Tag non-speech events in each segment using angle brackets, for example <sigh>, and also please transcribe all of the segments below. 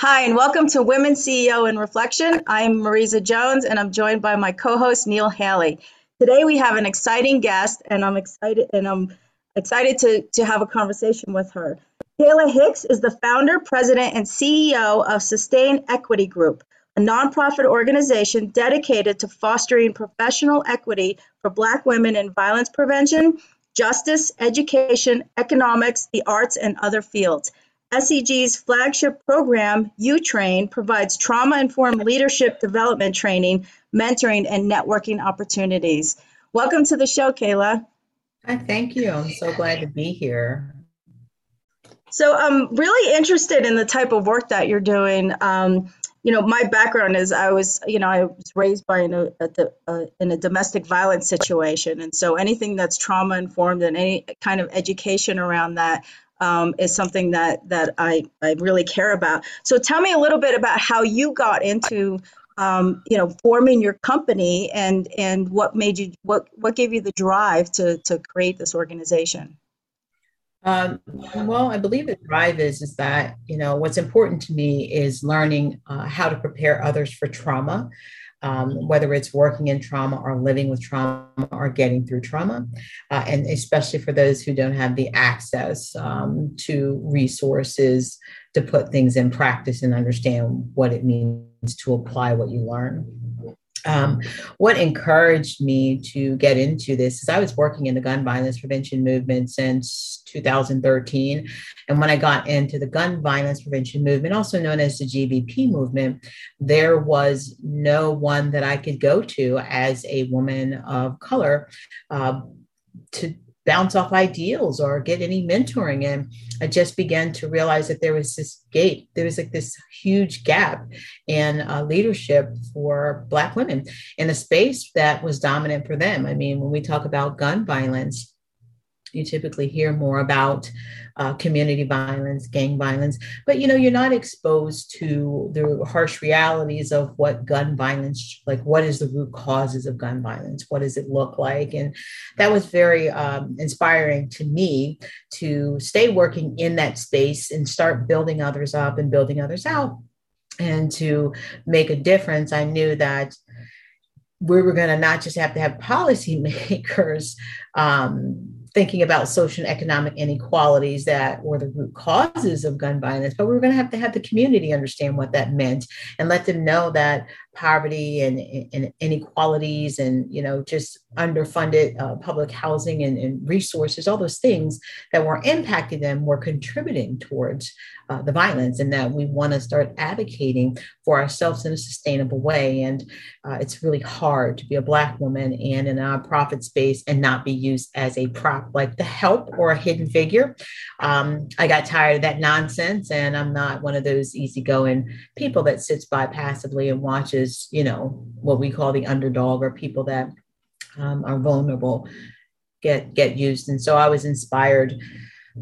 Hi, and welcome to Women CEO in Reflection. I'm Marisa Jones, and I'm joined by my co-host Neil Haley. Today we have an exciting guest, and I'm excited and I'm excited to, to have a conversation with her. Kayla Hicks is the founder, president, and CEO of Sustain Equity Group, a nonprofit organization dedicated to fostering professional equity for Black women in violence prevention, justice, education, economics, the arts, and other fields. SEG's flagship program, U-Train, provides trauma-informed leadership development training, mentoring, and networking opportunities. Welcome to the show, Kayla. Hi, thank you. I'm so glad to be here. So I'm really interested in the type of work that you're doing. Um, you know, my background is I was, you know, I was raised by in a, a, in a domestic violence situation, and so anything that's trauma informed and any kind of education around that um, is something that that I, I really care about. So tell me a little bit about how you got into um, you know forming your company and and what made you what what gave you the drive to to create this organization. Um, well, I believe the drive is is that you know what's important to me is learning uh, how to prepare others for trauma um, whether it's working in trauma or living with trauma or getting through trauma, uh, and especially for those who don't have the access um, to resources to put things in practice and understand what it means to apply what you learn. Um, what encouraged me to get into this is I was working in the gun violence prevention movement since 2013. And when I got into the gun violence prevention movement, also known as the GVP movement, there was no one that I could go to as a woman of color uh, to bounce off ideals or get any mentoring. And I just began to realize that there was this gate, there was like this huge gap in uh, leadership for Black women in a space that was dominant for them. I mean, when we talk about gun violence, you typically hear more about uh, community violence, gang violence, but you know you're not exposed to the harsh realities of what gun violence, like what is the root causes of gun violence, what does it look like, and that was very um, inspiring to me to stay working in that space and start building others up and building others out, and to make a difference. I knew that we were going to not just have to have policymakers <laughs> um, thinking about social and economic inequalities that were the root causes of gun violence, but we were going to have to have the community understand what that meant and let them know that poverty and, and inequalities and you know just underfunded uh, public housing and, and, resources all those things that were impacting them were contributing towards uh, the violence and that we want to start advocating for ourselves in a sustainable way. And uh, it's really hard to be a black woman and in a nonprofit space and not be used as a prop like the help or a hidden figure um, i got tired of that nonsense and i'm not one of those easygoing people that sits by passively and watches you know, what we call the underdog or people that um, are vulnerable get get used. And so I was inspired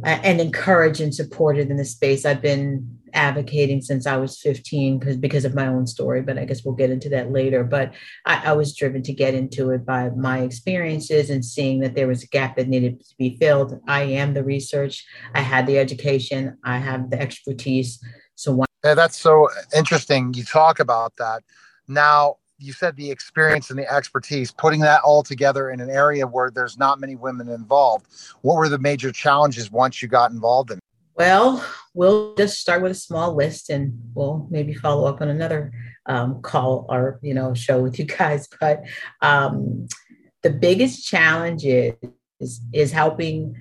and encouraged and supported in the space. I've been advocating since I was 15 because because of my own story, but I guess we'll get into that later. But I, I, was driven to get into it by my experiences and seeing that there was a gap that needed to be filled. I am the research, I had the education, I have the expertise. So why? Yeah, that's so interesting. You talk about that. Now, you said the experience and the expertise, putting that all together in an area where there's not many women involved. What were the major challenges once you got involved in? Well, we'll just start with a small list, and we'll maybe follow up on another um, call or you know show with <laughs> you guys. But um, the biggest challenge is is helping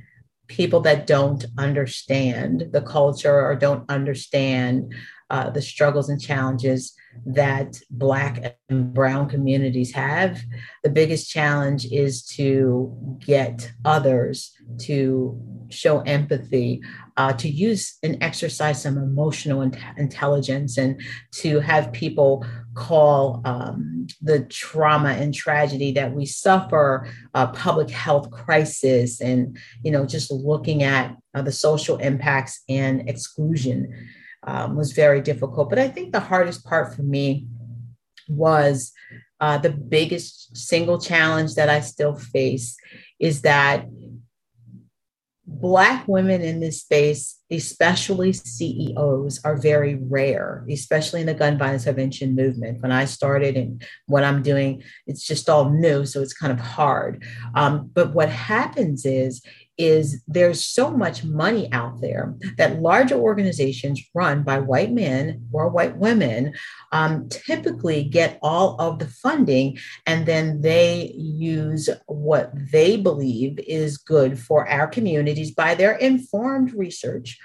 people that don't understand the culture or don't understand uh, the struggles and challenges that Black and Brown communities have. The biggest challenge is to get others to show empathy, uh, to use and exercise some emotional in- intelligence, and to have people call um, the trauma and tragedy that we suffer a public health crisis, and you know, just looking at uh, the social impacts and exclusion um, was very difficult. But I think the hardest part for me was uh, the biggest single challenge that I still face is that Black women in this space, especially CEOs, are very rare, especially in the gun violence prevention movement. When I started and what I'm doing, it's just all new, so it's kind of hard. Um, but what happens is is there's so much money out there that larger organizations run by white men or white women um, typically get all of the funding and then they use what they believe is good for our communities by their informed research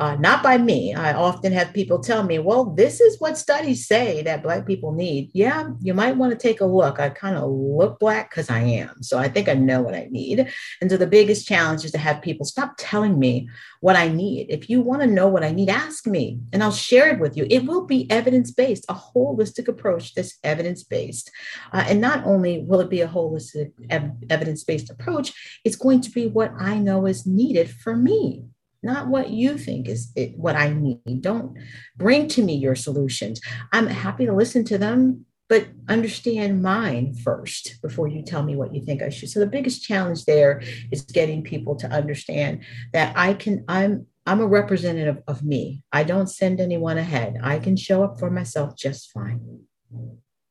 uh, not by me. I often have people tell me, well, this is what studies say that Black people need. Yeah, you might want to take a look. I kind of look Black because I am. So I think I know what I need. And so the biggest challenge is to have people stop telling me what I need. If you want to know what I need, ask me and I'll share it with you. It will be evidence based, a holistic approach that's evidence based. Uh, and not only will it be a holistic ev- evidence based approach, it's going to be what I know is needed for me not what you think is it, what I need. Don't bring to me your solutions. I'm happy to listen to them, but understand mine first before you tell me what you think I should. So the biggest challenge there is getting people to understand that I can, I'm, I'm a representative of me. I don't send anyone ahead. I can show up for myself just fine.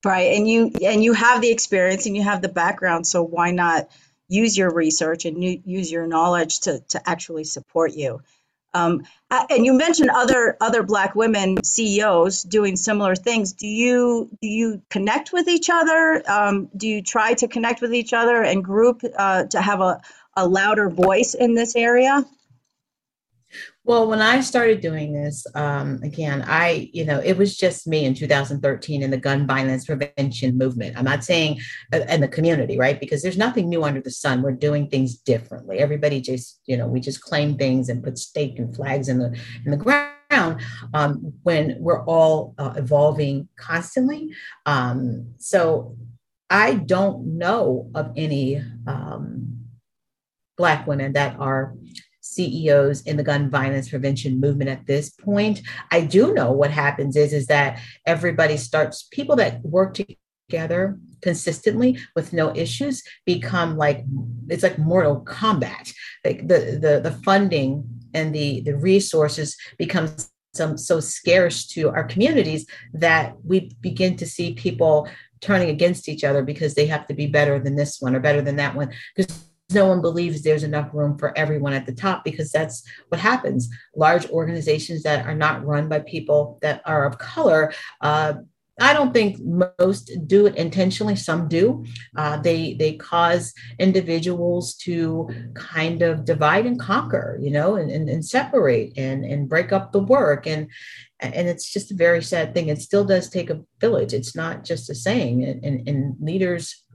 Right. And you and you have the experience and you have the background. So why not use your research and use your knowledge to, to actually support you. Um, and you mentioned other other Black women CEOs doing similar things. Do you do you connect with each other? Um, do you try to connect with each other and group uh, to have a, a louder voice in this area? Well, when I started doing this, um, again, I, you know, it was just me in 2013 in the gun violence prevention movement. I'm not saying uh, in the community, right? Because there's nothing new under the sun. We're doing things differently. Everybody just, you know, we just claim things and put stake and flags in the in the ground um, when we're all uh, evolving constantly. Um, so I don't know of any um, Black women that are CEOs in the gun violence prevention movement at this point. I do know what happens is, is that everybody starts, people that work together consistently with no issues become like it's like Mortal Kombat like the the the funding and the the resources becomes some so scarce to our communities that we begin to see people turning against each other because they have to be better than this one or better than that one because no one believes there's enough room for everyone at the top because that's what happens. Large organizations that are not run by people that are of color. Uh, I don't think most do it intentionally. Some do. Uh, they they cause individuals to kind of divide and conquer, you know, and, and, and separate and and break up the work and and it's just a very sad thing. It still does take a village. It's not just a saying. And, and, and leaders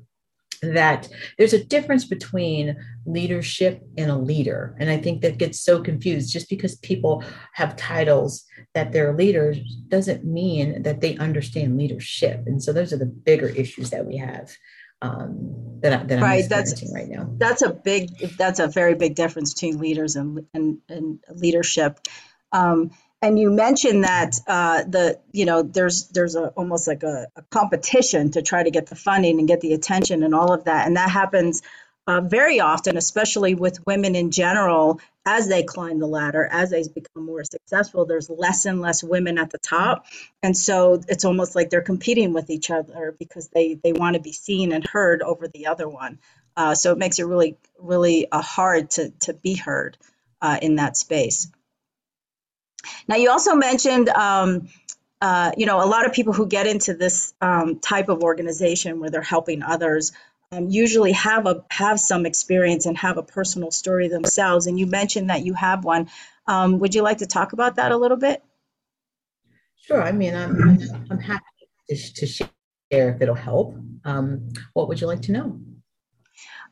that there's a difference between leadership and a leader. And I think that gets so confused. Just because people have titles that they're leaders doesn't mean that they understand leadership. And so those are the bigger issues that we have. Um, that, that right. I'm that's, right now. That's a big, that's a very big difference between leaders and, and, and leadership. Um, and you mentioned that uh, the you know there's there's a almost like a, a, competition to try to get the funding and get the attention and all of that. And that happens uh, very often especially with women in general as they climb the ladder as they become more successful there's less and less women at the top. And so it's almost like they're competing with each other because they they want to be seen and heard over the other one. Uh, so it makes it really really uh, hard to to be heard uh, in that space now, you also mentioned, um, uh, you know, a lot of people who get into this um, type of organization where they're helping others um, usually have a have some experience and have a personal story themselves. And you mentioned that you have one. Um, would you like to talk about that a little bit? Sure. I mean, I'm I'm happy to, to share if it'll help. Um, what would you like to know?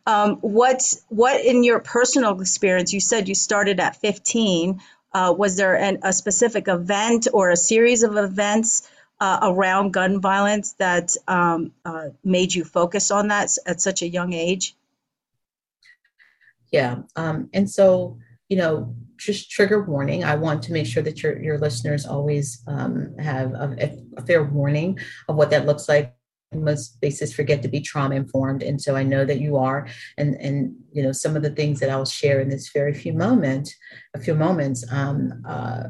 Um, what's what in your personal experience? You said you started at 15. Uh, was there an, a specific event or a series of events uh, around gun violence that um, uh, made you focus on that at such a young age? Yeah, um, and so you know, just trigger warning. I want to make sure that your your listeners always um, have a, a fair warning of what that looks like most basis forget to be trauma informed and so i know that you are and and you know some of the things that i'll share in this very few moment a few moments um, uh,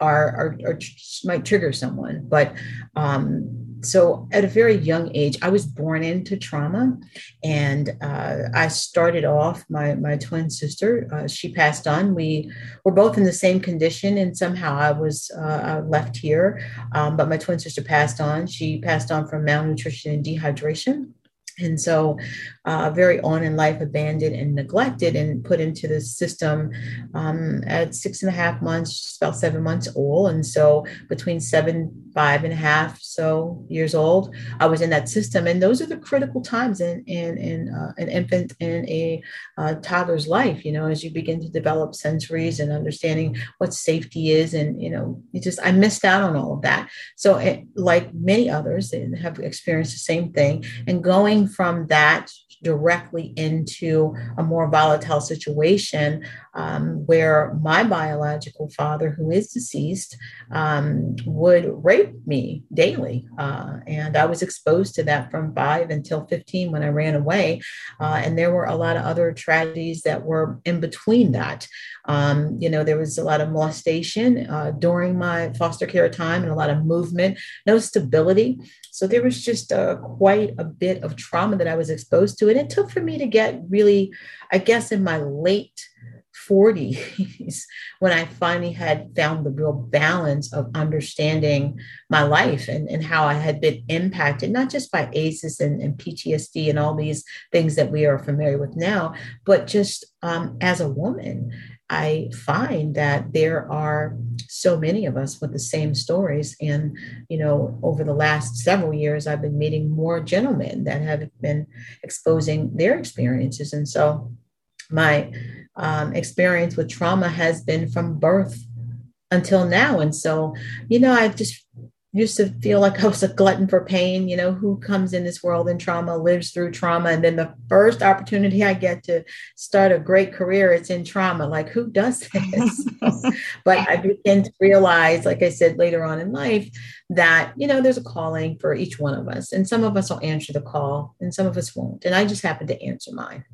are, are, are, might trigger someone but um, so at a very young age i was born into trauma and uh, i started off my, my twin sister uh, she passed on. We were both in the same condition and somehow i was uh, left here. Um, but my twin sister passed on. She passed on from malnutrition and dehydration and so uh, very on in life abandoned and neglected and put into the system um, at six and a half months about seven months old. And so between seven five and a half so years old. I was in that system and those are the critical times in in, in uh, an infant and a uh, toddler's life you know as you begin to develop sensories and understanding what safety is and you know you just i missed out on all of that. So it, like many others have experienced the same thing and going from that directly into a more volatile situation um, where my biological father, who is deceased, um, would rape me daily. Uh, and I was exposed to that from five until 15 when I ran away. Uh, and there were a lot of other tragedies that were in between that. Um, you know, there was a lot of molestation uh, during my foster care time and a lot of movement, no stability. So there was just uh, quite a bit of trauma that I was exposed to. And it took for me to get really, I guess, in my late 40s <laughs> when I finally had found the real balance of understanding my life and, and how I had been impacted, not just by ACEs and, and PTSD and all these things that we are familiar with now, but just um, as a woman. I find that there are so many of us with the same stories. And, you know, over the last several years, I've been meeting more gentlemen that have been exposing their experiences. And so my um, experience with trauma has been from birth until now. And so, you know, I've just used to feel like I was a glutton for pain. You know, who comes in this world in trauma, lives through trauma. And then the first opportunity I get to start a great career, it's in trauma. Like, who does <laughs> this? but I begin to realize, like I said later on in life, that, you know, there's a calling for each one of us. And some of us will answer the call and some of us won't. And I just happen to answer mine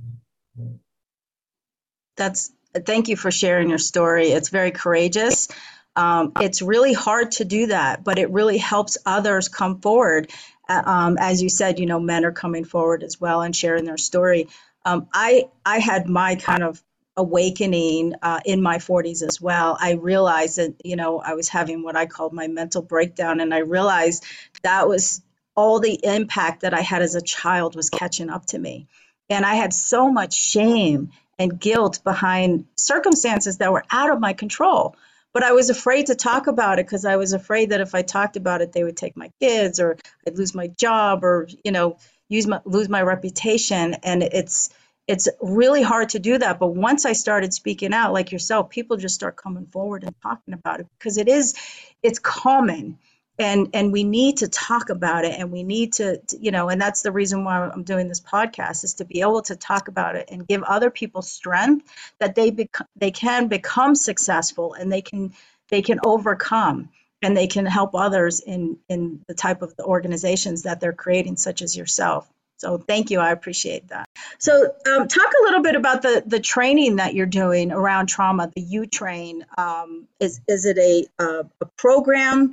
that's thank you for sharing your story. It's very courageous. Um, it's really hard to do that, but it really helps others come forward. Uh, um, as you said, you know, men are coming forward as well and sharing their story. Um, I I had my kind of awakening uh, in my 40s as well. I realized that you know I was having what I called my mental breakdown, and I realized that was all the impact that I had as a child was catching up to me, and I had so much shame and guilt behind circumstances that were out of my control. But I was afraid to talk about it because I was afraid that if I talked about it, they would take my kids or I'd lose my job or, you know, use my, lose my reputation. And it's, it's really hard to do that. But once I started speaking out, like yourself, people just start coming forward and talking about it because it is, it's common and and we need to talk about it and we need to, you know and that's the reason why i'm doing this podcast is to be able to talk about it and give other people strength that they bec- they can become successful and they can they can overcome and they can help others in in the type of the organizations that they're creating such as yourself. So thank you. I appreciate that. So um, talk a little bit about the the training that you're doing around trauma the U-Train um, is is it a, a, a program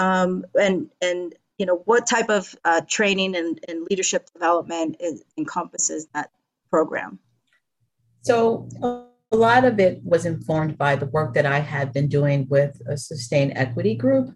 um, and and you know what type of uh, training and, and leadership development is, encompasses that program so a lot of it was informed by the work that i had been doing with a Sustain Equity Group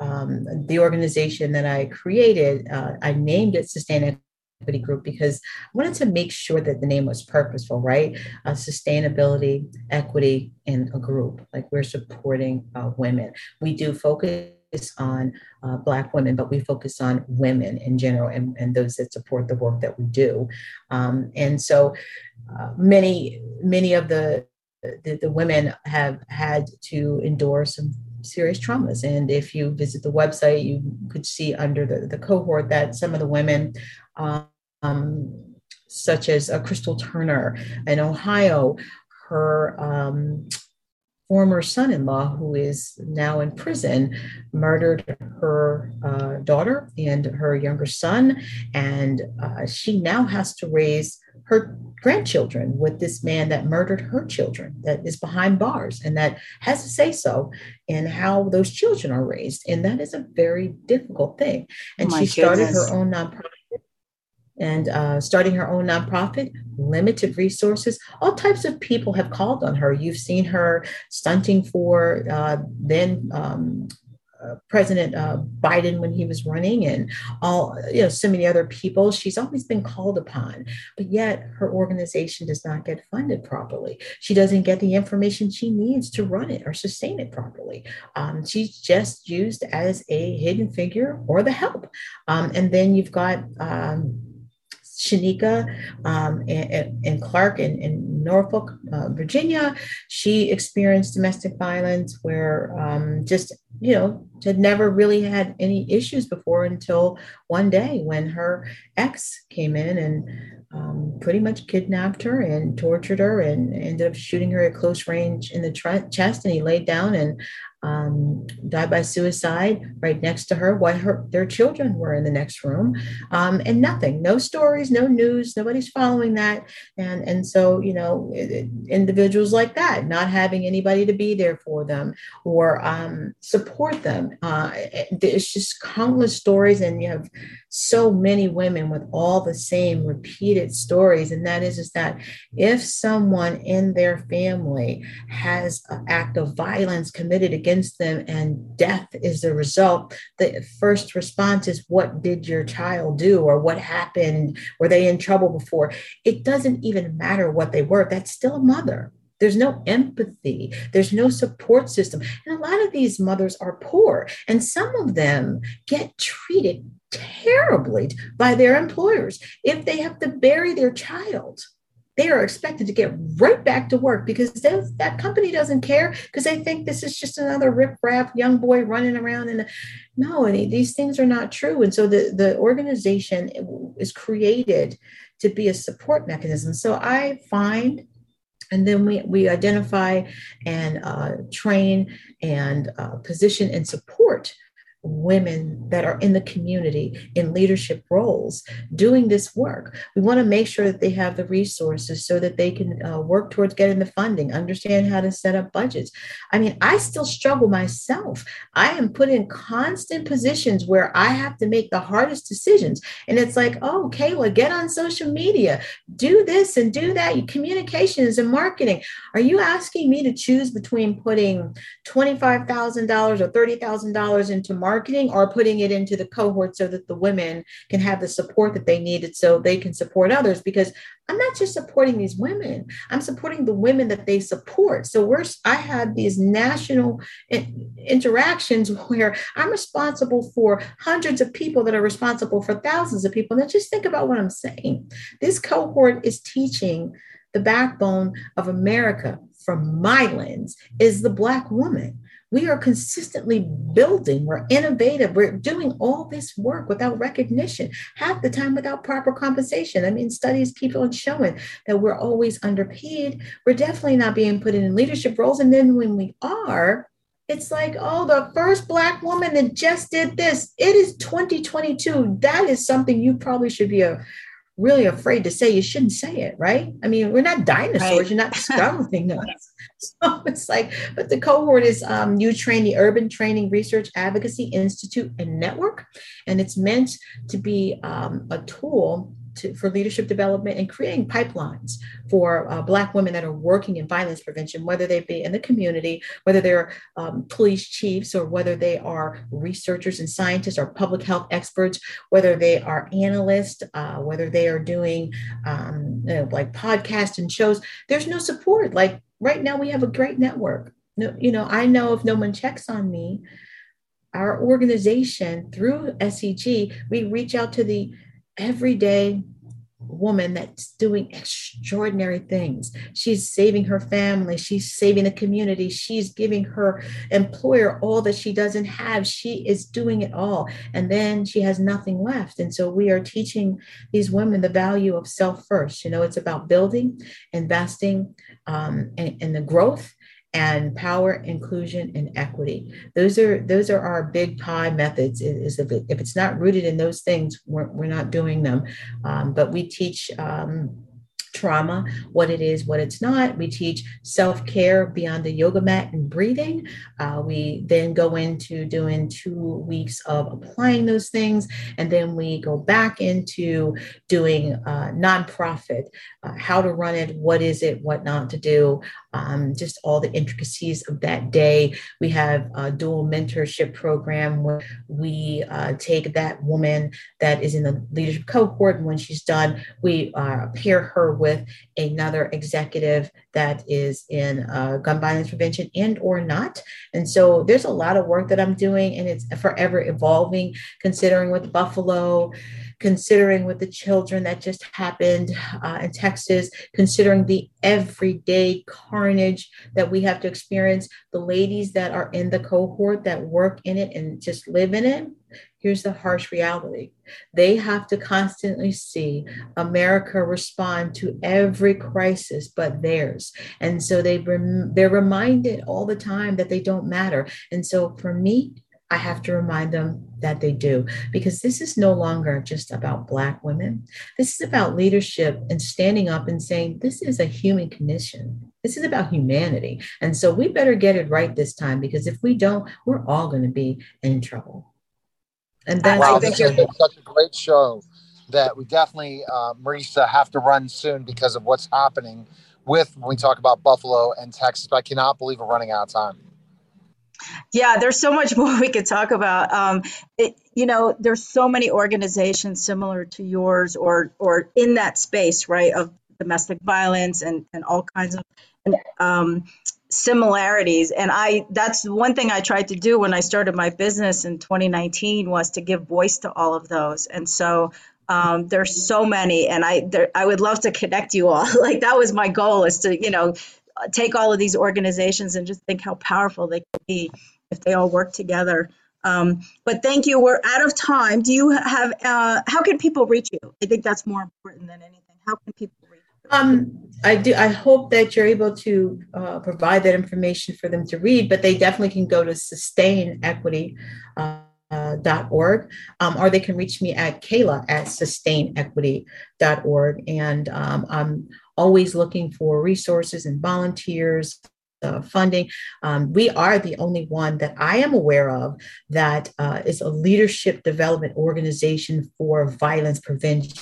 um, the organization that i created uh, i named it Sustain Equity Group because I wanted to make sure that the name was purposeful, right? Uh, sustainability, equity in a group, like we're supporting uh, women. We do focus on uh, Black women, but we focus on women in general and, and those that support the work that we do. Um, and so uh, many, many of the, the, the women have had to endure some serious traumas. And if you visit the website, you could see under the, the cohort that some of the women, um, such as uh, Crystal Turner in Ohio, her um, former son in law, who is now in prison, murdered her uh, daughter and her younger son. And uh, she now has to raise her grandchildren with this man that murdered her children, that is behind bars, and that has to say so in how those children are raised. And that is a very difficult thing. And oh she started goodness. her own nonprofit and uh, starting her own nonprofit, limited resources. All types of people have called on her. You've seen her stunting for uh, then um, uh, President uh, Biden when he was running, and all you know, so many other people. She's always been called upon, but yet her organization does not get funded properly. She doesn't get the information she needs to run it or sustain it properly. Um, she's just used as a hidden figure or the help. Um, and then you've got um, Shanika um, and, and, Clark in, in Norfolk, uh, Virginia. She experienced domestic violence where um, just, you know, had never really had any issues before until one day when her ex came in and um, pretty much kidnapped her and tortured her and ended up shooting her at close range in the chest. And he laid down and um, died by suicide right next to her while her their children were in the next room. Um, and nothing no stories no news nobody's following that. And and so you know individuals like that not having anybody to be there for them or um, support them uh, it's just countless stories and you have so many women with all the same repeated stories and that is is that if someone in their family has an act of violence committed against them and death is the result, the first response is, What did your child do? or what happened? Were they in trouble before? It doesn't even matter what they were, that's still a mother. There's no empathy. There's no support system. And a lot of these mothers are poor, and some of them get treated terribly by their employers if they have to bury their child they are expected to get right back to work because that company doesn't care because they think this is just another riff-raff young boy running around and no and these things are not true and so the, the organization is created to be a support mechanism so i find and then we, we identify and uh, train and uh, position and support women that are in the community in leadership roles doing this work. We want to make sure that they have the resources so that they can uh, work towards getting the funding, understand how to set up budgets. I mean, I still struggle myself. I am put in constant positions where I have to make the hardest decisions. And it's like, oh, Kayla, get on social media, do this and do that. Communications and marketing. Are you asking me to choose between putting $25,000 or $30,000 into marketing? Marketing or putting it into the cohort so that the women can have the support that they needed so they can support others. Because i'm not just supporting these women i'm supporting the women that they support. So we're i have these national interactions <laughs> where i'm responsible for hundreds of people that are responsible for thousands of people. Now just think about what i'm saying. This cohort is teaching the backbone of america from my lens is the black woman we are consistently building, we're innovative, we're doing all this work without recognition, half the time without proper compensation. I mean, studies keep on showing that we're always underpaid. We're definitely not being put in leadership roles. And then when we are, it's like, oh, the first Black woman that just did this. It is 2022. That is something you probably should be a, really afraid to say. You shouldn't say it, right? I mean, we're not dinosaurs. Right. You're not discovering <laughs> us. <laughs> So it's like, but the cohort is um, U-Train the Urban Training Research Advocacy Institute and Network, and it's meant to be um, a tool to, for leadership development and creating pipelines for uh, Black women that are working in violence prevention, whether they be in the community, whether they're um, police chiefs, or whether they are researchers and scientists or public health experts, whether they are analysts, uh, whether they are doing um, you know, like podcasts and shows. There's no support. Like right now, we have a great network. No, you know, I know if no one checks on me, our organization through SEG, we reach out to the everyday woman that's doing extraordinary things. She's saving her family, she's saving the community, she's giving her employer all that she doesn't have. She is doing it all. And then she has nothing left. And so we are teaching these women the value of self first. You know, it's about building, investing, um, and, and the growth and power inclusion and equity those are those are our big pie methods is if, it, if it's not rooted in those things we're, we're not doing them um, but we teach um, trauma, what it is, what it's not. We teach self care beyond the yoga mat and breathing. Uh, we then go into doing two weeks of applying those things. And then we go back into doing uh, nonprofit, uh, how to run it, what is it, what not to do, um, just all the intricacies of that day. We have a dual mentorship program where we uh, take that woman that is in the leadership cohort, and when she's done, we uh, pair her with another executive that is in uh, gun violence prevention and or not. And so there's a lot of work that I'm doing, and it's forever evolving. Considering with Buffalo considering with the children that just happened uh, in Texas, considering the everyday carnage that we have to experience, the ladies that are in the cohort that work in it and just live in it. Here's the harsh reality. They have to constantly see America respond to every crisis but theirs. And so they rem- they're reminded all the time that they don't matter. And so for me, I have to remind them that they do, because this is no longer just about Black women. This is about leadership and standing up and saying, this is a human condition. This is about humanity. And so we better get it right this time, because if we don't, we're all going to be in trouble. And that's wow, this has been such a great show that we definitely, uh, Marisa, have to run soon because of what's happening with when we talk about Buffalo and Texas. But I cannot believe we're running out of time. Yeah, there's so much <laughs> more we could talk about. Um, it, you know, there's so many organizations similar to yours or or in that space, right, of domestic violence and and all kinds of um, similarities. And I that's one thing I tried to do when I started my business in 2019 was to give voice to all of those. And so um, there's so many, and I there, I would love to connect you all. <laughs> like that was my goal is to you know take all of these organizations and just think how powerful they could be if they all work together. Um, but thank you. We're out of time. Do you have, uh, how can people reach you? I think that's more important than anything. How can people reach you? Um, I do. I hope that you're able to uh, provide that information for them to read, but they definitely can go to sustain. Uh, uh, .org, um, or they can reach me at Kayla at sustainequity.org. And um, I'm always looking for resources and volunteers, uh, funding. Um, we are the only one that I am aware of that uh, is a leadership development organization for violence prevention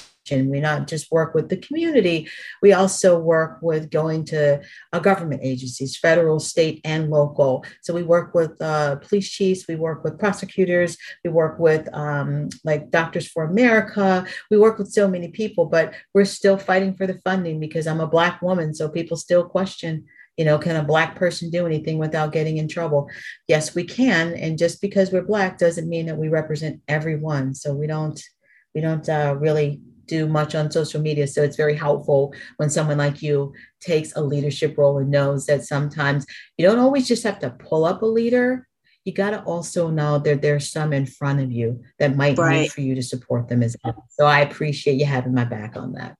we not just work with the community, we also work with going to uh, government agencies, federal, state, and local. So we work with uh, police chiefs, we work with prosecutors, we work with um, like Doctors for America. We work with so many people, but we're still fighting for the funding because I'm a Black woman. So people still question you know can a black person do anything without getting in trouble yes we can and just because we're black doesn't mean that we represent everyone so we don't we don't uh, really do much on social media. So it's very helpful when someone like you takes a leadership role and knows that sometimes you don't always just have to pull up a leader. You got to also know that there's some in front of you that might right. need for you to support them as well. So I appreciate you having my back on that.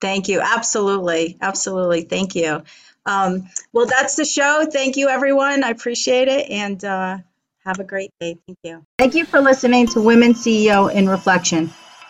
Thank you. Absolutely. Absolutely. Thank you. Um, well, that's the show. Thank you, everyone. I appreciate it. And uh, have a great day. Thank you. Thank you for listening to Women CEO in Reflection.